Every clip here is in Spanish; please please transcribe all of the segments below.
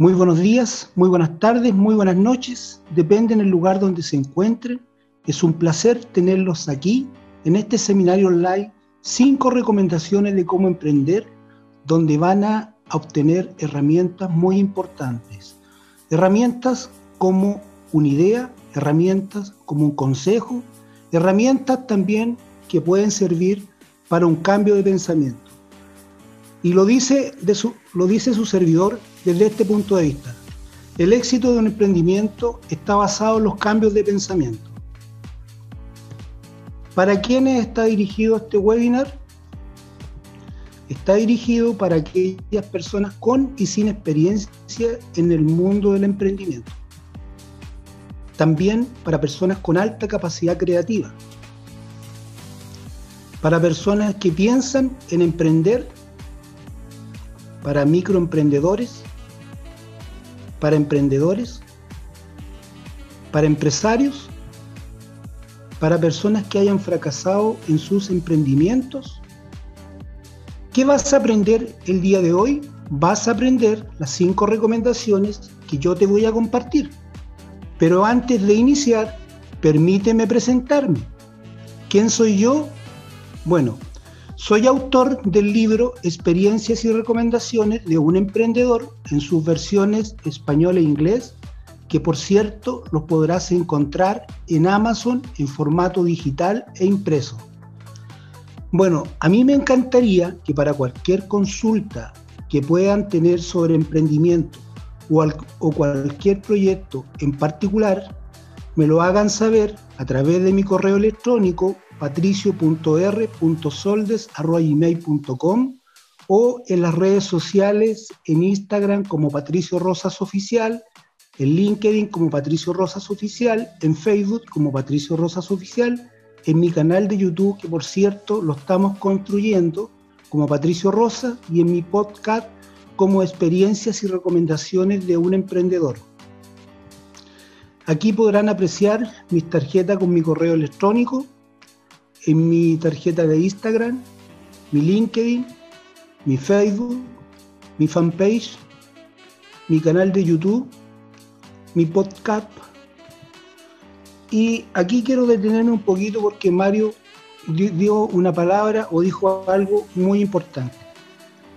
Muy buenos días, muy buenas tardes, muy buenas noches, depende en el lugar donde se encuentren. Es un placer tenerlos aquí en este seminario online, cinco recomendaciones de cómo emprender, donde van a obtener herramientas muy importantes. Herramientas como una idea, herramientas como un consejo, herramientas también que pueden servir para un cambio de pensamiento. Y lo dice, de su, lo dice su servidor desde este punto de vista. El éxito de un emprendimiento está basado en los cambios de pensamiento. ¿Para quiénes está dirigido este webinar? Está dirigido para aquellas personas con y sin experiencia en el mundo del emprendimiento. También para personas con alta capacidad creativa. Para personas que piensan en emprender para microemprendedores, para emprendedores, para empresarios, para personas que hayan fracasado en sus emprendimientos. ¿Qué vas a aprender el día de hoy? Vas a aprender las cinco recomendaciones que yo te voy a compartir. Pero antes de iniciar, permíteme presentarme. ¿Quién soy yo? Bueno, soy autor del libro Experiencias y Recomendaciones de un Emprendedor en sus versiones español e inglés, que por cierto los podrás encontrar en Amazon en formato digital e impreso. Bueno, a mí me encantaría que para cualquier consulta que puedan tener sobre emprendimiento o, o cualquier proyecto en particular, me lo hagan saber a través de mi correo electrónico patricio.r.soldes.com o en las redes sociales, en Instagram como Patricio Rosas Oficial, en LinkedIn como Patricio Rosas Oficial, en Facebook como Patricio Rosas Oficial, en mi canal de YouTube, que por cierto lo estamos construyendo como Patricio Rosa, y en mi podcast como Experiencias y Recomendaciones de un Emprendedor. Aquí podrán apreciar mis tarjetas con mi correo electrónico en mi tarjeta de Instagram, mi LinkedIn, mi Facebook, mi fanpage, mi canal de YouTube, mi podcast. Y aquí quiero detenerme un poquito porque Mario dio una palabra o dijo algo muy importante.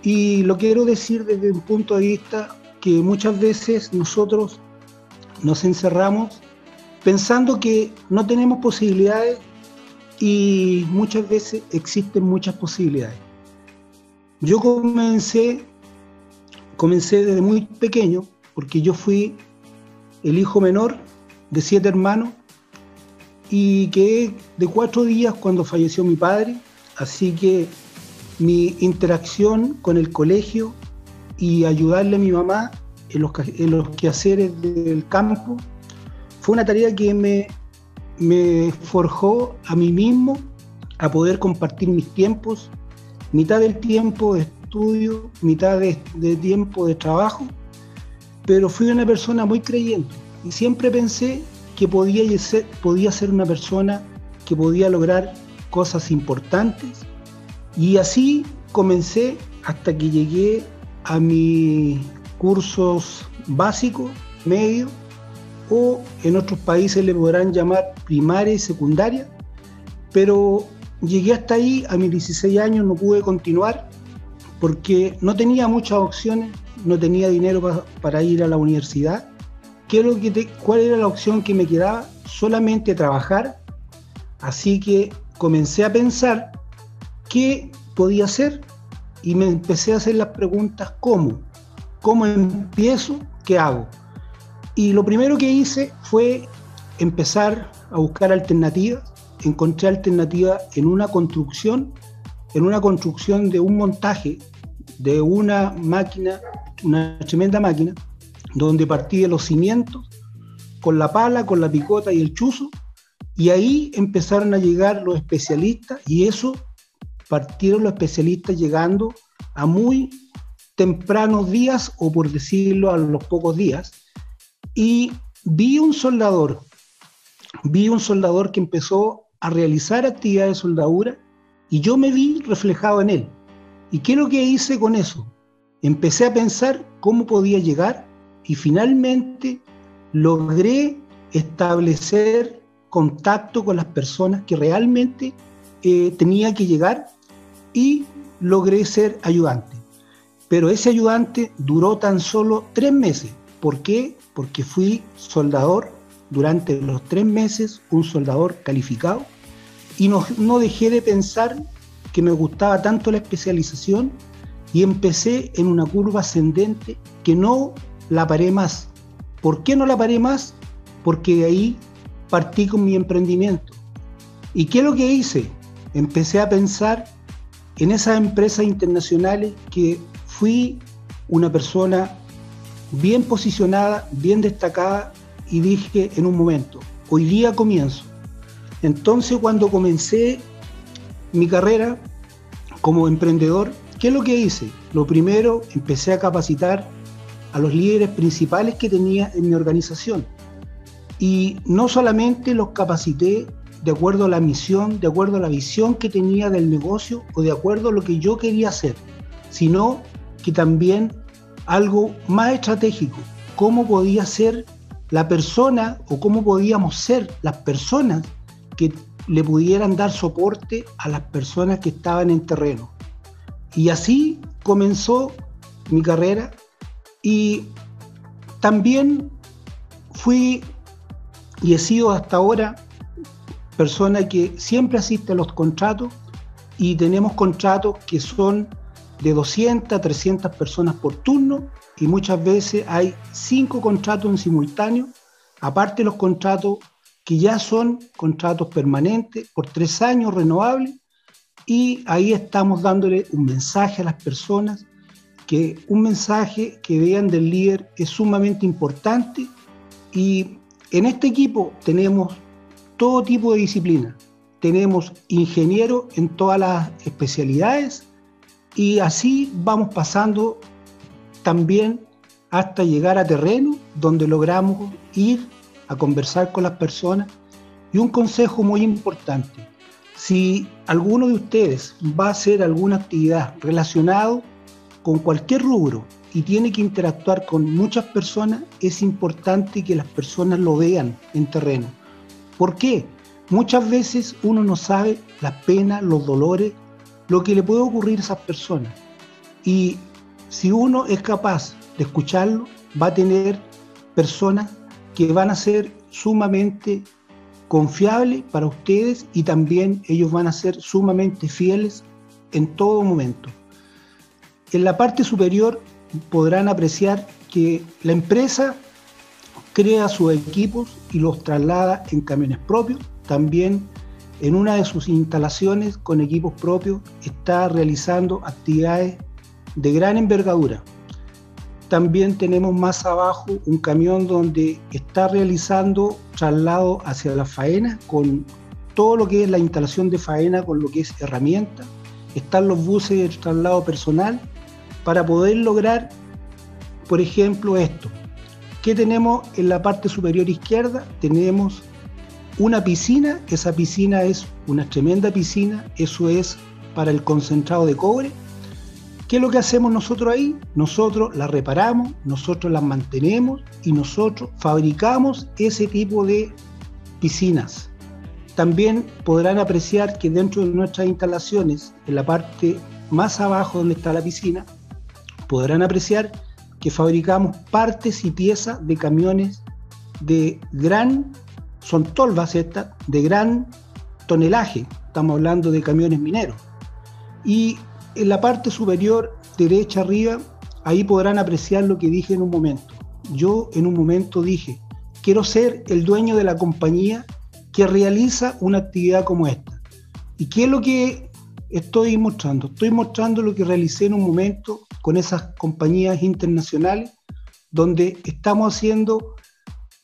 Y lo quiero decir desde un punto de vista que muchas veces nosotros nos encerramos pensando que no tenemos posibilidades y muchas veces existen muchas posibilidades. Yo comencé, comencé desde muy pequeño, porque yo fui el hijo menor de siete hermanos y quedé de cuatro días cuando falleció mi padre, así que mi interacción con el colegio y ayudarle a mi mamá en los, en los quehaceres del campo fue una tarea que me me forjó a mí mismo a poder compartir mis tiempos, mitad del tiempo de estudio, mitad de, tiempo de trabajo, pero fui una persona muy creyente y siempre pensé que podía ser, podía ser una persona que podía lograr cosas importantes y así comencé hasta que llegué a mis cursos básicos, medios, o en otros países le podrán llamar primaria y secundaria, pero llegué hasta ahí, a mis 16 años no pude continuar porque no tenía muchas opciones, no tenía dinero para ir a la universidad. ¿Qué lo que ¿Cuál era la opción que me quedaba? Solamente trabajar. Así que comencé a pensar qué podía hacer y me empecé a hacer las preguntas ¿cómo? ¿Cómo empiezo? ¿Qué hago? Y lo primero que hice fue empezar a buscar alternativas. Encontré alternativas en una construcción, en una construcción de un montaje de una máquina, una tremenda máquina, donde partí de los cimientos con la pala, con la picota y el chuzo, y ahí empezaron a llegar los especialistas y eso partieron los especialistas llegando a muy tempranos días o por decirlo a los pocos días y vi un soldador, vi un soldador que empezó a realizar actividades de soldadura y yo me vi reflejado en él. ¿Y qué es lo que hice con eso? Empecé a pensar cómo podía llegar y finalmente logré establecer contacto con las personas que realmente eh, tenía que llegar y logré ser ayudante. Pero ese ayudante duró tan solo tres meses. ¿Por qué? Porque fui soldador durante los tres meses, un soldador calificado, y no, no dejé de pensar que me gustaba tanto la especialización y empecé en una curva ascendente que no la paré más. ¿Por qué no la paré más? Porque de ahí partí con mi emprendimiento. ¿Y qué es lo que hice? Empecé a pensar en esas empresas internacionales que fui una persona bien posicionada, bien destacada y dije en un momento, hoy día comienzo. Entonces cuando comencé mi carrera como emprendedor, ¿qué es lo que hice? Lo primero, empecé a capacitar a los líderes principales que tenía en mi organización. Y no solamente los capacité de acuerdo a la misión, de acuerdo a la visión que tenía del negocio o de acuerdo a lo que yo quería hacer, sino que también algo más estratégico, cómo podía ser la persona o cómo podíamos ser las personas que le pudieran dar soporte a las personas que estaban en terreno. Y así comenzó mi carrera y también fui y he sido hasta ahora persona que siempre asiste a los contratos y tenemos contratos que son de 200 a 300 personas por turno y muchas veces hay cinco contratos en simultáneo, aparte de los contratos que ya son contratos permanentes por tres años renovables y ahí estamos dándole un mensaje a las personas que un mensaje que vean del líder es sumamente importante y en este equipo tenemos todo tipo de disciplina. Tenemos ingenieros en todas las especialidades y así vamos pasando también hasta llegar a terreno donde logramos ir a conversar con las personas. Y un consejo muy importante, si alguno de ustedes va a hacer alguna actividad relacionada con cualquier rubro, y tiene que interactuar con muchas personas, es importante que las personas lo vean en terreno. ¿Por qué? Muchas veces uno no sabe las penas, los dolores, lo que le puede ocurrir a esas personas. Y si uno es capaz de escucharlo, va a tener personas que van a ser sumamente confiables para ustedes y también ellos van a ser sumamente fieles en todo momento. En la parte superior podrán apreciar que la empresa crea sus equipos y los traslada en camiones propios. También en una de sus instalaciones con equipos propios está realizando actividades de gran envergadura. También tenemos más abajo un camión donde está realizando traslado hacia la faena con todo lo que es la instalación de faena, con lo que es herramienta. Están los buses de traslado personal para poder lograr, por ejemplo, esto. ¿Qué tenemos en la parte superior izquierda? Tenemos una piscina, esa piscina es una tremenda piscina, eso es para el concentrado de cobre. ¿Qué es lo que hacemos nosotros ahí? Nosotros la reparamos, nosotros la mantenemos y nosotros fabricamos ese tipo de piscinas. También podrán apreciar que dentro de nuestras instalaciones, en la parte más abajo donde está la piscina, podrán apreciar que fabricamos partes y piezas de camiones de gran, son tolvas estas, de gran tonelaje, estamos hablando de camiones mineros. Y en la parte superior, derecha arriba, ahí podrán apreciar lo que dije en un momento. Yo en un momento dije, quiero ser el dueño de la compañía que realiza una actividad como esta. ¿Y qué es lo que estoy mostrando? Estoy mostrando lo que realicé en un momento con esas compañías internacionales donde estamos haciendo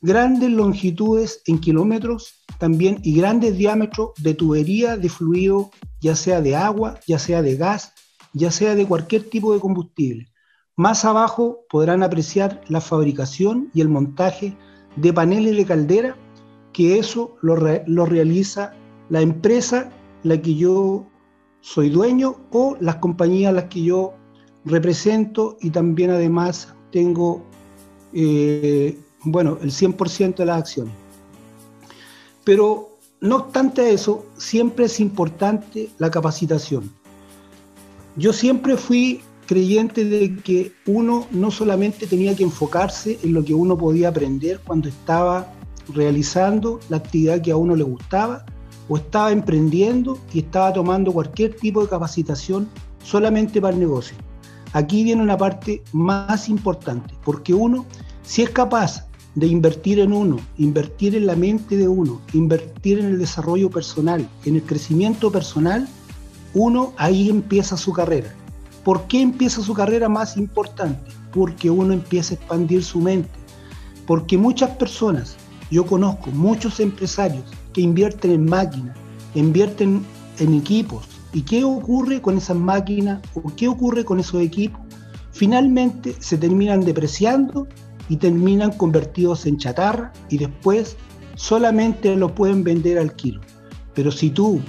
grandes longitudes en kilómetros también y grandes diámetros de tubería de fluido, ya sea de agua, ya sea de gas, ya sea de cualquier tipo de combustible. Más abajo podrán apreciar la fabricación y el montaje de paneles de caldera, que eso lo, lo realiza la empresa la que yo soy dueño o las compañías las que yo represento y también además tengo eh, bueno, el 100% de las acciones. Pero no obstante eso, siempre es importante la capacitación. Yo siempre fui creyente de que uno no solamente tenía que enfocarse en lo que uno podía aprender cuando estaba realizando la actividad que a uno le gustaba o estaba emprendiendo y estaba tomando cualquier tipo de capacitación solamente para el negocio. Aquí viene una parte más importante, porque uno, si es capaz de invertir en uno, invertir en la mente de uno, invertir en el desarrollo personal, en el crecimiento personal, uno ahí empieza su carrera. ¿Por qué empieza su carrera más importante? Porque uno empieza a expandir su mente. Porque muchas personas, yo conozco muchos empresarios que invierten en máquinas, invierten en equipos. ¿Y qué ocurre con esas máquinas o qué ocurre con esos equipos? Finalmente se terminan depreciando y terminan convertidos en chatarra y después solamente lo pueden vender al kilo. Pero si tú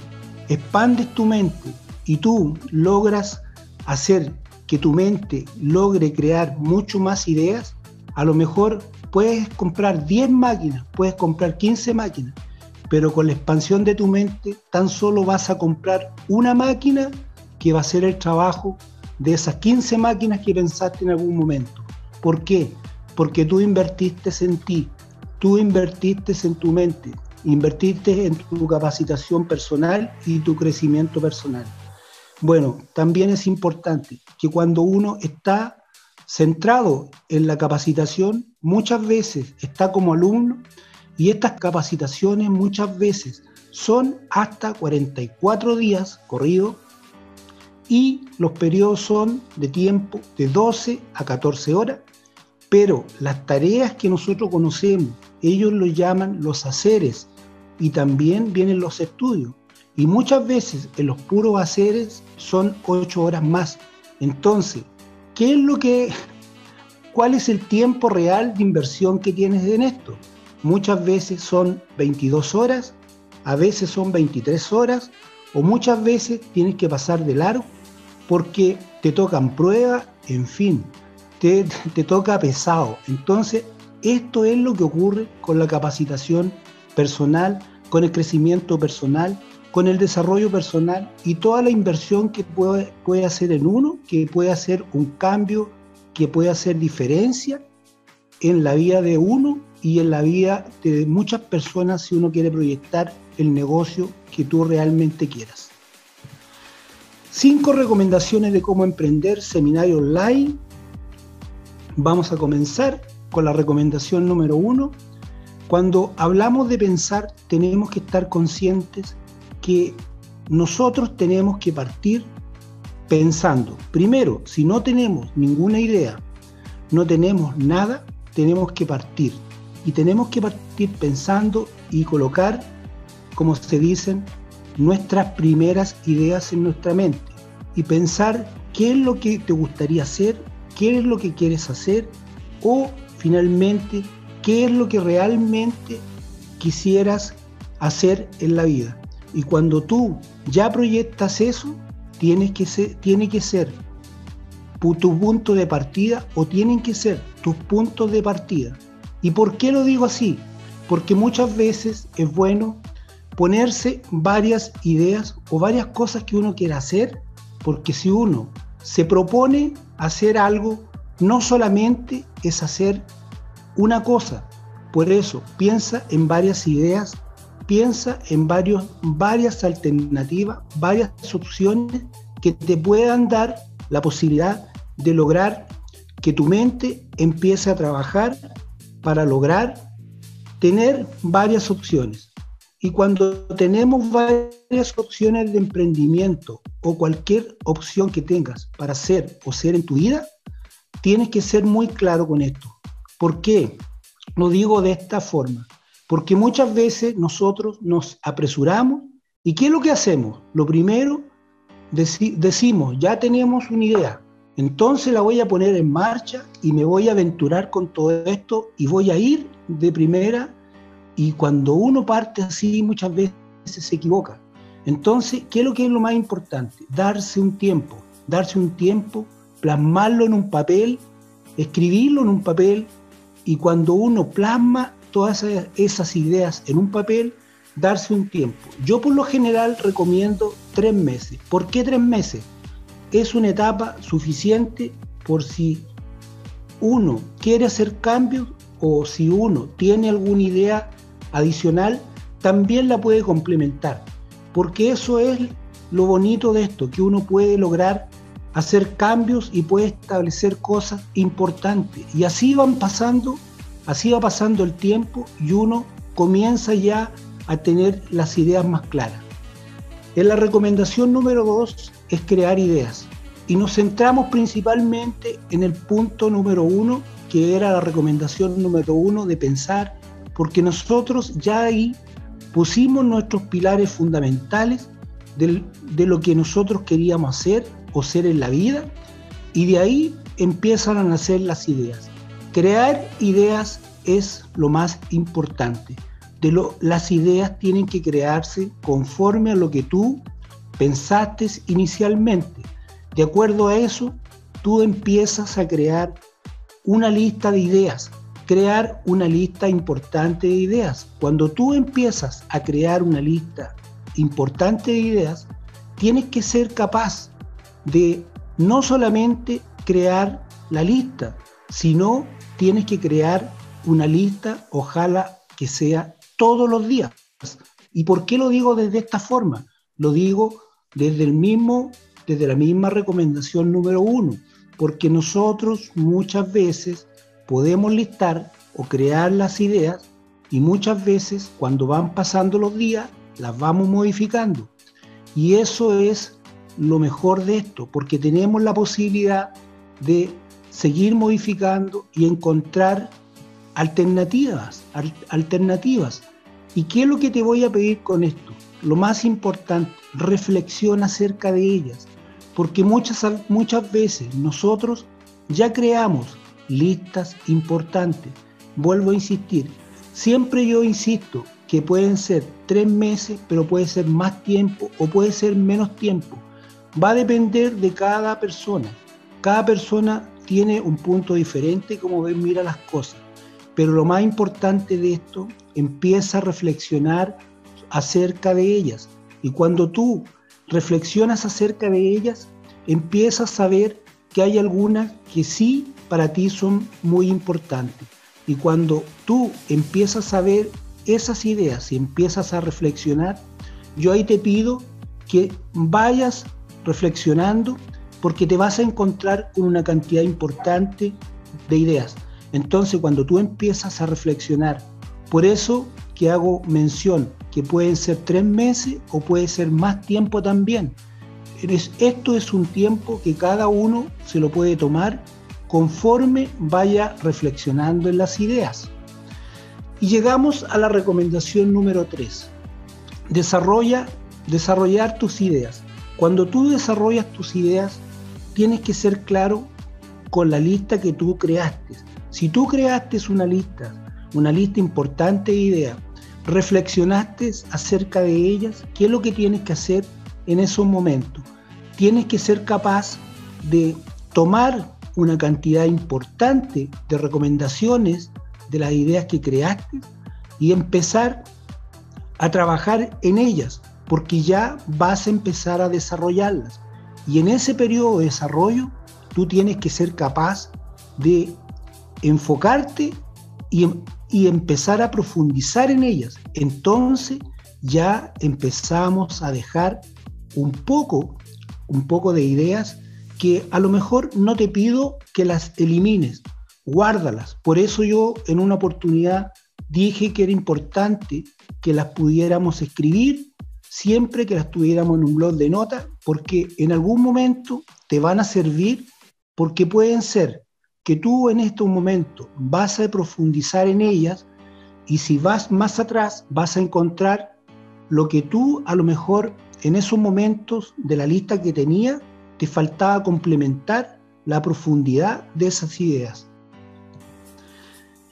expandes tu mente y tú logras hacer que tu mente logre crear mucho más ideas, a lo mejor puedes comprar 10 máquinas, puedes comprar 15 máquinas, pero con la expansión de tu mente tan solo vas a comprar una máquina que va a ser el trabajo de esas 15 máquinas que pensaste en algún momento. ¿Por qué? Porque tú invertiste en ti, tú invertiste en tu mente, invertiste en tu capacitación personal y tu crecimiento personal. Bueno, también es importante que cuando uno está centrado en la capacitación, muchas veces está como alumno y estas capacitaciones muchas veces son hasta 44 días corridos y los periodos son de tiempo de 12 a 14 horas pero las tareas que nosotros conocemos, ellos lo llaman los haceres y también vienen los estudios. Y muchas veces en los puros haceres son ocho horas más. Entonces, ¿qué es lo que, cuál es el tiempo real de inversión que tienes en esto? Muchas veces son 22 horas, a veces son 23 horas, o muchas veces tienes que pasar de largo porque te tocan pruebas, en fin, te, toca pesado. Entonces, esto es lo que ocurre con la capacitación personal, con el crecimiento personal, con el desarrollo personal y toda la inversión que puede, puede hacer en uno, que puede hacer un cambio, que puede hacer diferencia en la vida de uno y en la vida de muchas personas si uno quiere proyectar el negocio que tú realmente quieras. Cinco recomendaciones de cómo emprender seminario online Vamos a comenzar con la recomendación número uno. Cuando hablamos de pensar, tenemos que estar conscientes que nosotros tenemos que partir pensando. Primero, si no tenemos ninguna idea, no tenemos nada, tenemos que partir. Y tenemos que partir pensando y colocar, como se dicen, nuestras primeras ideas en nuestra mente. Y pensar qué es lo que te gustaría hacer qué es lo que quieres hacer o finalmente qué es lo que realmente quisieras hacer en la vida. Y cuando tú ya proyectas eso, tienes que ser, tiene que ser tu punto de partida o tienen que ser tus puntos de partida. ¿Y por qué lo digo así? Porque muchas veces es bueno ponerse varias ideas o varias cosas que uno quiera hacer, porque si uno se propone hacer algo, no solamente es hacer una cosa. Por eso, piensa en varias ideas, piensa en varios, varias alternativas, varias opciones que te puedan dar la posibilidad de lograr que tu mente empiece a trabajar para lograr tener varias opciones. Y cuando tenemos varias opciones de emprendimiento o cualquier opción que tengas para hacer o ser en tu vida, tienes que ser muy claro con esto. ¿Por qué? Lo digo de esta forma. Porque muchas veces nosotros nos apresuramos y ¿qué es lo que hacemos? Lo primero, decimos, ya tenemos una idea, entonces la voy a poner en marcha y me voy a aventurar con todo esto y voy a ir de primera y cuando uno parte así, muchas veces se equivoca. Entonces, ¿qué es lo que es lo más importante? Darse un tiempo, darse un tiempo, plasmarlo en un papel, escribirlo en un papel y cuando uno plasma todas esas ideas en un papel, darse un tiempo. Yo por lo general recomiendo tres meses. ¿Por qué tres meses? Es una etapa suficiente por si uno quiere hacer cambios o si uno tiene alguna idea adicional, también la puede complementar. Porque eso es lo bonito de esto, que uno puede lograr hacer cambios y puede establecer cosas importantes. Y así van pasando, así va pasando el tiempo y uno comienza ya a tener las ideas más claras. En la recomendación número dos es crear ideas. Y nos centramos principalmente en el punto número uno, que era la recomendación número uno de pensar, porque nosotros ya ahí pusimos nuestros pilares fundamentales de lo que nosotros queríamos hacer o ser en la vida y de ahí empiezan a nacer las ideas. Crear ideas es lo más importante. De lo, las ideas tienen que crearse conforme a lo que tú pensaste inicialmente. De acuerdo a eso, tú empiezas a crear una lista de ideas, crear una lista importante de ideas. Cuando tú empiezas a crear una lista importante de ideas, tienes que ser capaz de no solamente crear la lista, sino tienes que crear una lista, ojalá que sea todos los días. ¿Y por qué lo digo desde esta forma? Lo digo desde el mismo, desde la misma recomendación número uno, porque nosotros muchas veces podemos listar o crear las ideas y muchas veces cuando van pasando los días las vamos modificando. Y eso es lo mejor de esto, porque tenemos la posibilidad de seguir modificando y encontrar alternativas, alternativas. ¿Y qué es lo que te voy a pedir con esto? Lo más importante, reflexiona acerca de ellas, porque muchas, muchas veces nosotros ya creamos listas importantes. Vuelvo a insistir, siempre yo insisto que pueden ser tres meses, pero puede ser más tiempo o puede ser menos tiempo va a depender de cada persona. Cada persona tiene un punto diferente como ven, mira las cosas. Pero lo más importante de esto, empieza a reflexionar acerca de ellas. Y cuando tú reflexionas acerca de ellas, empiezas a saber que hay algunas que sí para ti son muy importantes. Y cuando tú empiezas a ver esas ideas y empiezas a reflexionar, yo ahí te pido que vayas reflexionando, porque te vas a encontrar con una cantidad importante de ideas. Entonces, cuando tú empiezas a reflexionar, por eso que hago mención que pueden ser tres meses o puede ser más tiempo también. Esto es un tiempo que cada uno se lo puede tomar conforme vaya reflexionando en las ideas. Y llegamos a la recomendación número 3. Desarrolla, desarrollar tus ideas. Cuando tú desarrollas tus ideas, tienes que ser claro con la lista que tú creaste. Si tú creaste una lista, una lista importante de ideas, reflexionaste acerca de ellas, ¿qué es lo que tienes que hacer en esos momentos? Tienes que ser capaz de tomar una cantidad importante de recomendaciones de las ideas que creaste y empezar a trabajar en ellas porque ya vas a empezar a desarrollarlas. Y en ese periodo de desarrollo, tú tienes que ser capaz de enfocarte y, y empezar a profundizar en ellas. Entonces ya empezamos a dejar un poco, un poco de ideas que a lo mejor no te pido que las elimines, guárdalas. Por eso yo en una oportunidad dije que era importante que las pudiéramos escribir siempre que las tuviéramos en un blog de notas, porque en algún momento te van a servir, porque pueden ser que tú en estos momentos vas a profundizar en ellas y si vas más atrás vas a encontrar lo que tú a lo mejor en esos momentos de la lista que tenía te faltaba complementar la profundidad de esas ideas.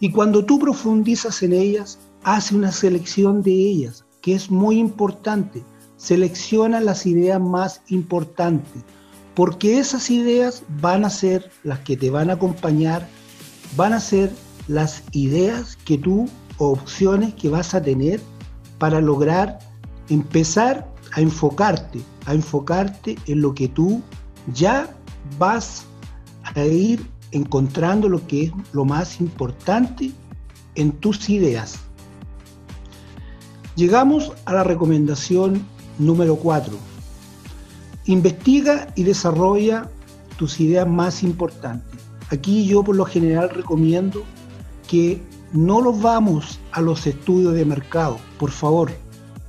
Y cuando tú profundizas en ellas, hace una selección de ellas, que es muy importante. Selecciona las ideas más importantes, porque esas ideas van a ser las que te van a acompañar, van a ser las ideas que tú o opciones que vas a tener para lograr empezar a enfocarte, a enfocarte en lo que tú ya vas a ir encontrando lo que es lo más importante en tus ideas. Llegamos a la recomendación número 4. Investiga y desarrolla tus ideas más importantes. Aquí yo por lo general recomiendo que no los vamos a los estudios de mercado, por favor.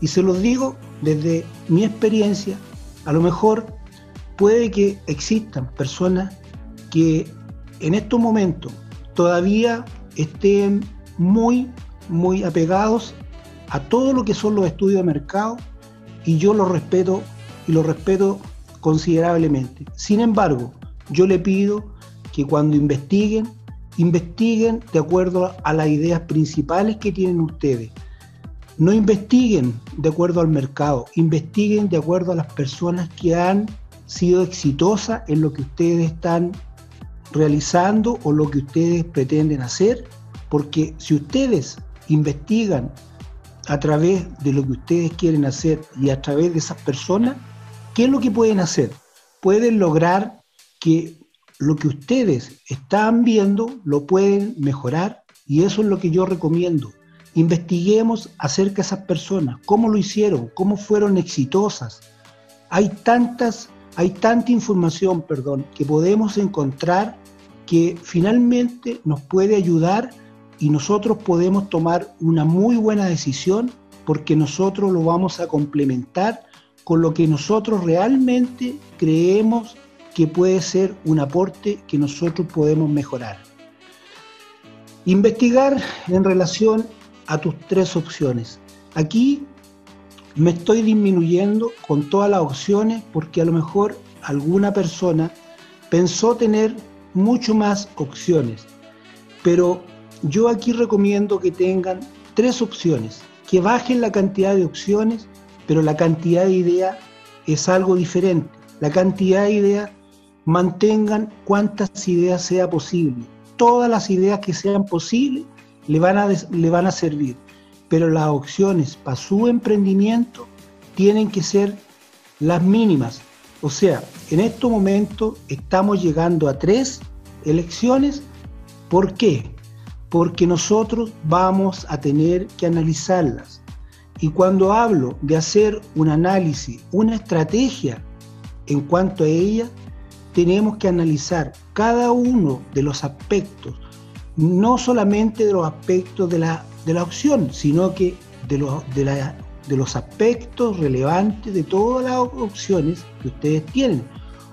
Y se los digo desde mi experiencia, a lo mejor puede que existan personas que en estos momentos todavía estén muy, muy apegados a todo lo que son los estudios de mercado y yo los respeto y los respeto considerablemente. Sin embargo, yo le pido que cuando investiguen, investiguen de acuerdo a las ideas principales que tienen ustedes. No investiguen de acuerdo al mercado, investiguen de acuerdo a las personas que han sido exitosas en lo que ustedes están realizando o lo que ustedes pretenden hacer, porque si ustedes investigan a través de lo que ustedes quieren hacer y a través de esas personas, ¿qué es lo que pueden hacer? Pueden lograr que lo que ustedes están viendo lo pueden mejorar y eso es lo que yo recomiendo. Investiguemos acerca de esas personas, cómo lo hicieron, cómo fueron exitosas. Hay tantas, hay tanta información, perdón, que podemos encontrar que finalmente nos puede ayudar y nosotros podemos tomar una muy buena decisión porque nosotros lo vamos a complementar con lo que nosotros realmente creemos que puede ser un aporte que nosotros podemos mejorar. Investigar en relación a tus tres opciones. Aquí me estoy disminuyendo con todas las opciones porque a lo mejor alguna persona pensó tener mucho más opciones, pero yo aquí recomiendo que tengan tres opciones, que bajen la cantidad de opciones, pero la cantidad de ideas es algo diferente. La cantidad de ideas mantengan cuantas ideas sea posible. Todas las ideas que sean posibles le van a, le van a servir, pero las opciones para su emprendimiento tienen que ser las mínimas. O sea, en estos momentos estamos llegando a tres elecciones. ¿Por qué? Porque nosotros vamos a tener que analizarlas. Y cuando hablo de hacer un análisis, una estrategia en cuanto a ella, tenemos que analizar cada uno de los aspectos, no solamente de los aspectos de la, de la opción, sino que de los, de, la, de los aspectos relevantes de todas las opciones que ustedes tienen.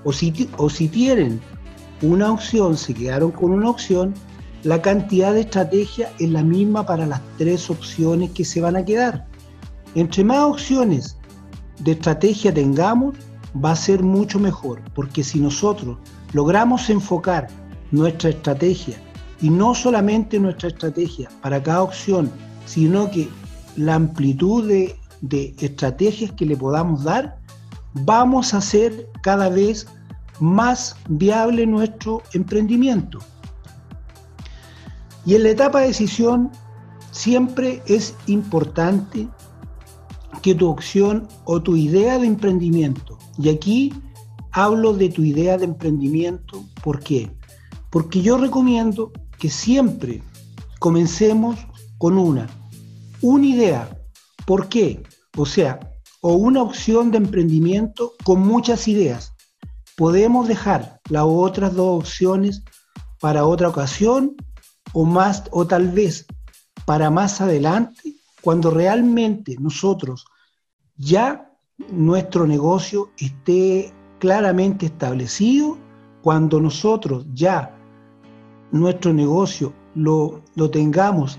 O si, o si tienen una opción, se quedaron con una opción, la cantidad de estrategia es la misma para las tres opciones que se van a quedar. Entre más opciones de estrategia tengamos, va a ser mucho mejor, porque si nosotros logramos enfocar nuestra estrategia, y no solamente nuestra estrategia para cada opción, sino que la amplitud de, estrategias que le podamos dar, vamos a hacer cada vez más viable nuestro emprendimiento. Y en la etapa de decisión siempre es importante que tu opción o tu idea de emprendimiento y aquí hablo de tu idea de emprendimiento. ¿Por qué? Porque yo recomiendo que siempre comencemos con una, una idea. ¿Por qué? O sea, o una opción de emprendimiento con muchas ideas. Podemos dejar las otras dos opciones para otra ocasión o más o tal vez para más adelante cuando realmente nosotros ya nuestro negocio esté claramente establecido, cuando nosotros ya nuestro negocio lo, tengamos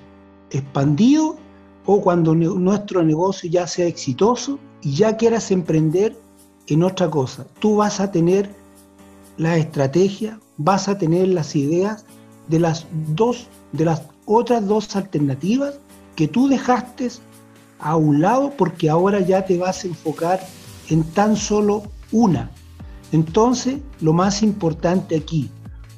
expandido o cuando nuestro negocio ya sea exitoso y ya quieras emprender en otra cosa. Tú vas a tener la estrategia, vas a tener las ideas de las dos, de las otras dos alternativas que tú dejaste a un lado porque ahora ya te vas a enfocar en tan solo una. Entonces, lo más importante aquí,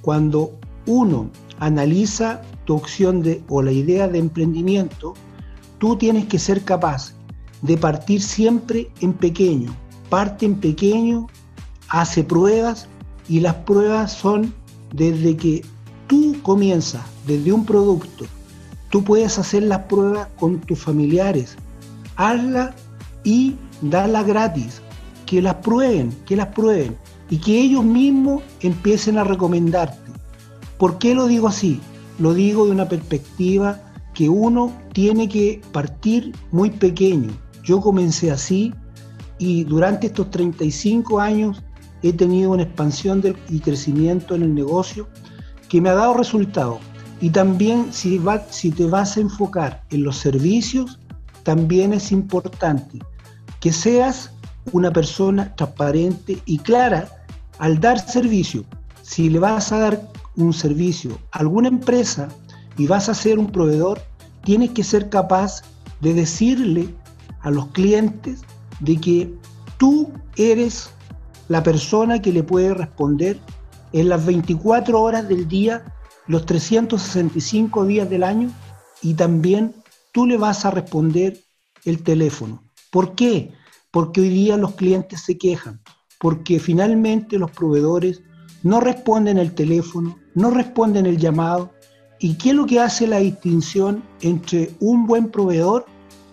cuando uno analiza tu opción de, o la idea de emprendimiento, tú tienes que ser capaz de partir siempre en pequeño. Parte en pequeño, hace pruebas y las pruebas son desde que tú comienzas, desde un producto, tú puedes hacer las pruebas con tus familiares. Hazla y dala gratis. Que las prueben, que las prueben. Y que ellos mismos empiecen a recomendarte. ¿Por qué lo digo así? Lo digo de una perspectiva que uno tiene que partir muy pequeño. Yo comencé así y durante estos 35 años he tenido una expansión y crecimiento en el negocio que me ha dado resultados. Y también si, si te vas a enfocar en los servicios, también es importante que seas una persona transparente y clara al dar servicio. Si le vas a dar un servicio alguna empresa y vas a ser un proveedor, tienes que ser capaz de decirle a los clientes de que tú eres la persona que le puede responder en las 24 horas del día, los 365 días del año y también tú le vas a responder el teléfono. ¿Por qué? Porque hoy día los clientes se quejan, porque finalmente los proveedores no responden el teléfono, no responden el llamado. ¿Y qué es lo que hace la distinción entre un buen proveedor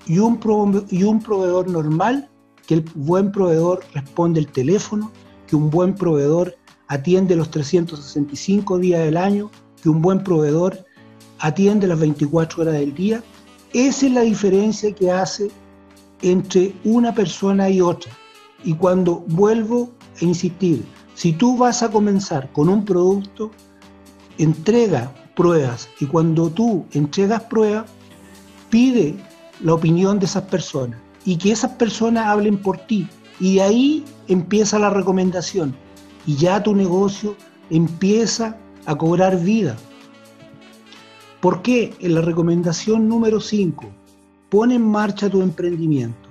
y un, proveedor normal? que el buen proveedor responde el teléfono, que un buen proveedor atiende los 365 días del año, que un buen proveedor atiende las 24 horas del día. Esa es la diferencia que hace entre una persona y otra. Y cuando vuelvo a insistir, si tú vas a comenzar con un producto, entrega pruebas y cuando tú entregas pruebas, pide la opinión de esas personas y que esas personas hablen por ti. Y de ahí empieza la recomendación y ya tu negocio empieza a cobrar vida. ¿Por qué? En la recomendación número 5, pon en marcha tu emprendimiento.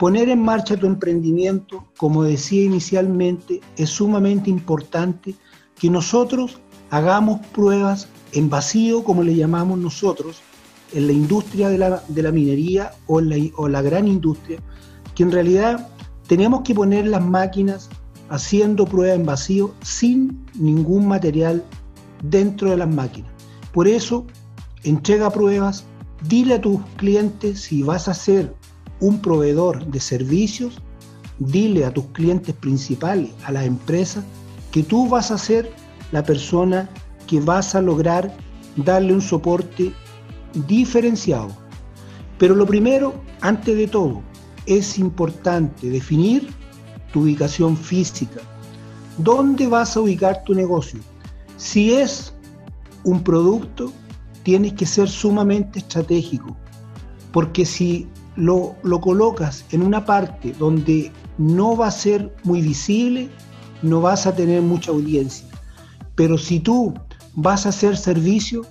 Poner en marcha tu emprendimiento, como decía inicialmente, es sumamente importante que nosotros hagamos pruebas en vacío, como le llamamos nosotros, en la industria de la, minería o, la, o la gran industria, que en realidad tenemos que poner las máquinas haciendo pruebas en vacío sin ningún material dentro de las máquinas. Por eso, entrega pruebas, dile a tus clientes si vas a ser un proveedor de servicios, dile a tus clientes principales, a las empresas, que tú vas a ser la persona que vas a lograr darle un soporte diferenciado. Pero lo primero, antes de todo, es importante definir tu ubicación física. ¿Dónde vas a ubicar tu negocio? Si es un producto, tienes que ser sumamente estratégico, porque si lo, lo, colocas en una parte donde no va a ser muy visible, no vas a tener mucha audiencia. Pero si tú vas a hacer servicio,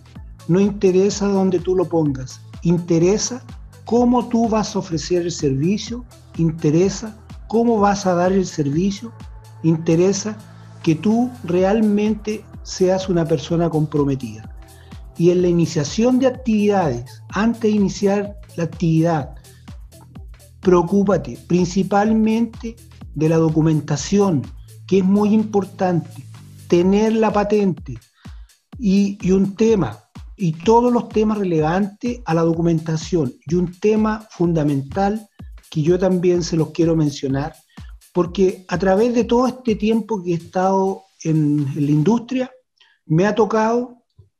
no interesa dónde tú lo pongas, interesa cómo tú vas a ofrecer el servicio, interesa cómo vas a dar el servicio, interesa que tú realmente seas una persona comprometida. Y en la iniciación de actividades, antes de iniciar la actividad, preocúpate principalmente de la documentación, que es muy importante, tener la patente. Y, un tema, y todos los temas relevantes a la documentación. Y un tema fundamental que yo también se los quiero mencionar, porque a través de todo este tiempo que he estado en, la industria, me ha tocado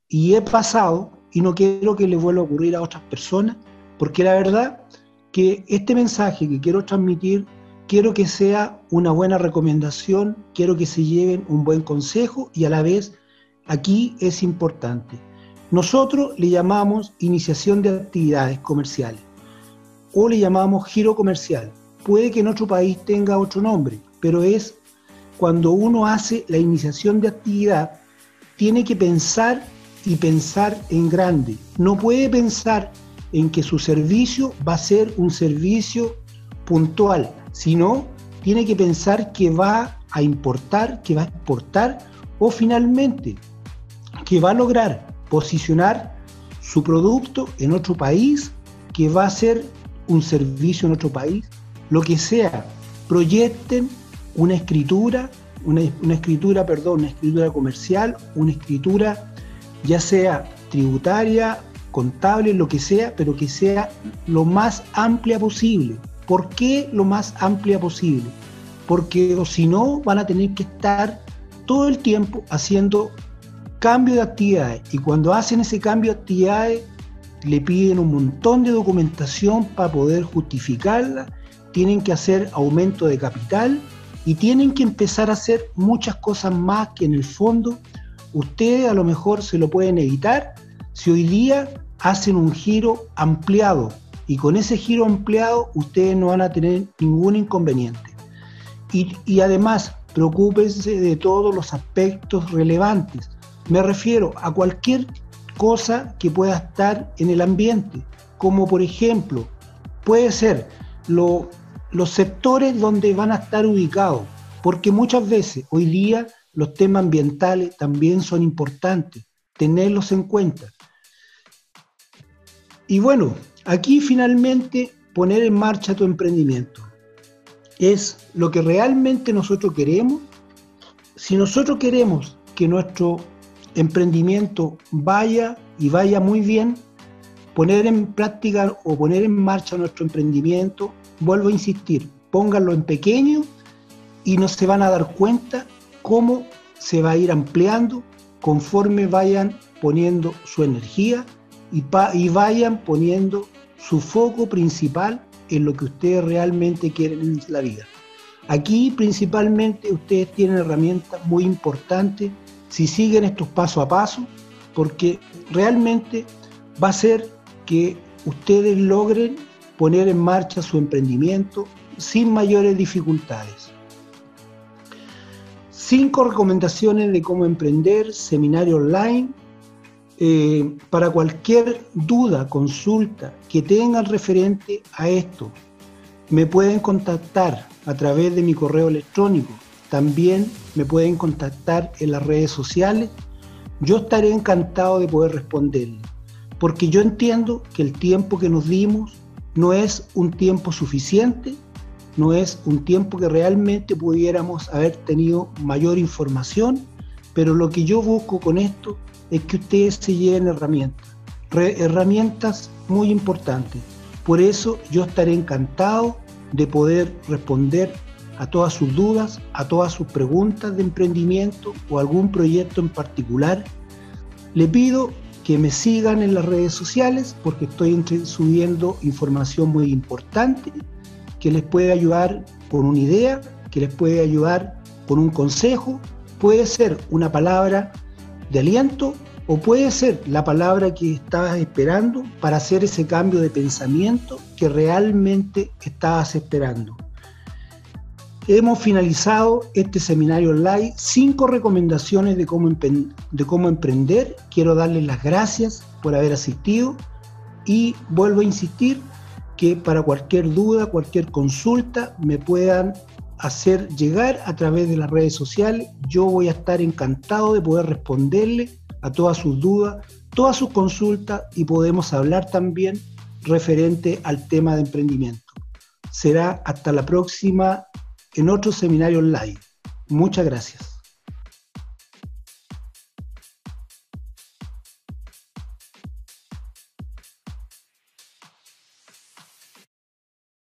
y he pasado, y no quiero que le vuelva a ocurrir a otras personas, porque la verdad que este mensaje que quiero transmitir, quiero que sea una buena recomendación, quiero que se lleven un buen consejo y a la vez aquí es importante nosotros le llamamos iniciación de actividades comerciales o le llamamos giro comercial. Puede que en otro país tenga otro nombre, pero es cuando uno hace la iniciación de actividad, tiene que pensar y pensar en grande. No puede pensar en que su servicio va a ser un servicio puntual, sino tiene que pensar que va a importar, que va a exportar o finalmente que va a lograr posicionar su producto en otro país, que va a ser un servicio en otro país, lo que sea, proyecten una escritura, una, una escritura, perdón, una escritura comercial, una escritura ya sea tributaria, contable, lo que sea, pero que sea lo más amplia posible. ¿Por qué lo más amplia posible? Porque si no van a tener que estar todo el tiempo haciendo cambio de actividades y cuando hacen ese cambio de actividades le piden un montón de documentación para poder justificarla, tienen que hacer aumento de capital y tienen que empezar a hacer muchas cosas más que en el fondo ustedes a lo mejor se lo pueden evitar si hoy día hacen un giro ampliado y con ese giro ampliado ustedes no van a tener ningún inconveniente. Y, además, preocúpense de todos los aspectos relevantes. Me refiero a cualquier cosa que pueda estar en el ambiente, como por ejemplo, puede ser los sectores donde van a estar ubicados, porque muchas veces hoy día los temas ambientales también son importantes, tenerlos en cuenta. Y bueno, aquí finalmente poner en marcha tu emprendimiento. Es lo que realmente nosotros queremos. Si nosotros queremos que nuestro emprendimiento vaya y vaya muy bien, poner en práctica o poner en marcha nuestro emprendimiento, vuelvo a insistir, pónganlo en pequeño y no se van a dar cuenta cómo se va a ir ampliando conforme vayan poniendo su energía y, vayan poniendo su foco principal en lo que ustedes realmente quieren en la vida. Aquí principalmente ustedes tienen herramientas muy importantes si siguen estos paso a paso, porque realmente va a ser que ustedes logren poner en marcha su emprendimiento sin mayores dificultades. Cinco recomendaciones de cómo emprender, seminario online. Eh, para cualquier duda, consulta que tengan referente a esto, me pueden contactar a través de mi correo electrónico también me pueden contactar en las redes sociales. Yo estaré encantado de poder responderle, porque yo entiendo que el tiempo que nos dimos no es un tiempo suficiente, no es un tiempo que realmente pudiéramos haber tenido mayor información, pero lo que yo busco con esto es que ustedes se lleven herramientas, herramientas muy importantes. Por eso yo estaré encantado de poder responder a todas sus dudas, a todas sus preguntas de emprendimiento o algún proyecto en particular. Le pido que me sigan en las redes sociales porque estoy subiendo información muy importante que les puede ayudar con una idea, que les puede ayudar con un consejo, puede ser una palabra de aliento o puede ser la palabra que estabas esperando para hacer ese cambio de pensamiento que realmente estabas esperando. Hemos finalizado este seminario online, cinco recomendaciones de cómo, de cómo emprender. Quiero darles las gracias por haber asistido y vuelvo a insistir que para cualquier duda, cualquier consulta, me puedan hacer llegar a través de las redes sociales. Yo voy a estar encantado de poder responderle a todas sus dudas, todas sus consultas y podemos hablar también referente al tema de emprendimiento. Será hasta la próxima en otro seminario online. Muchas gracias.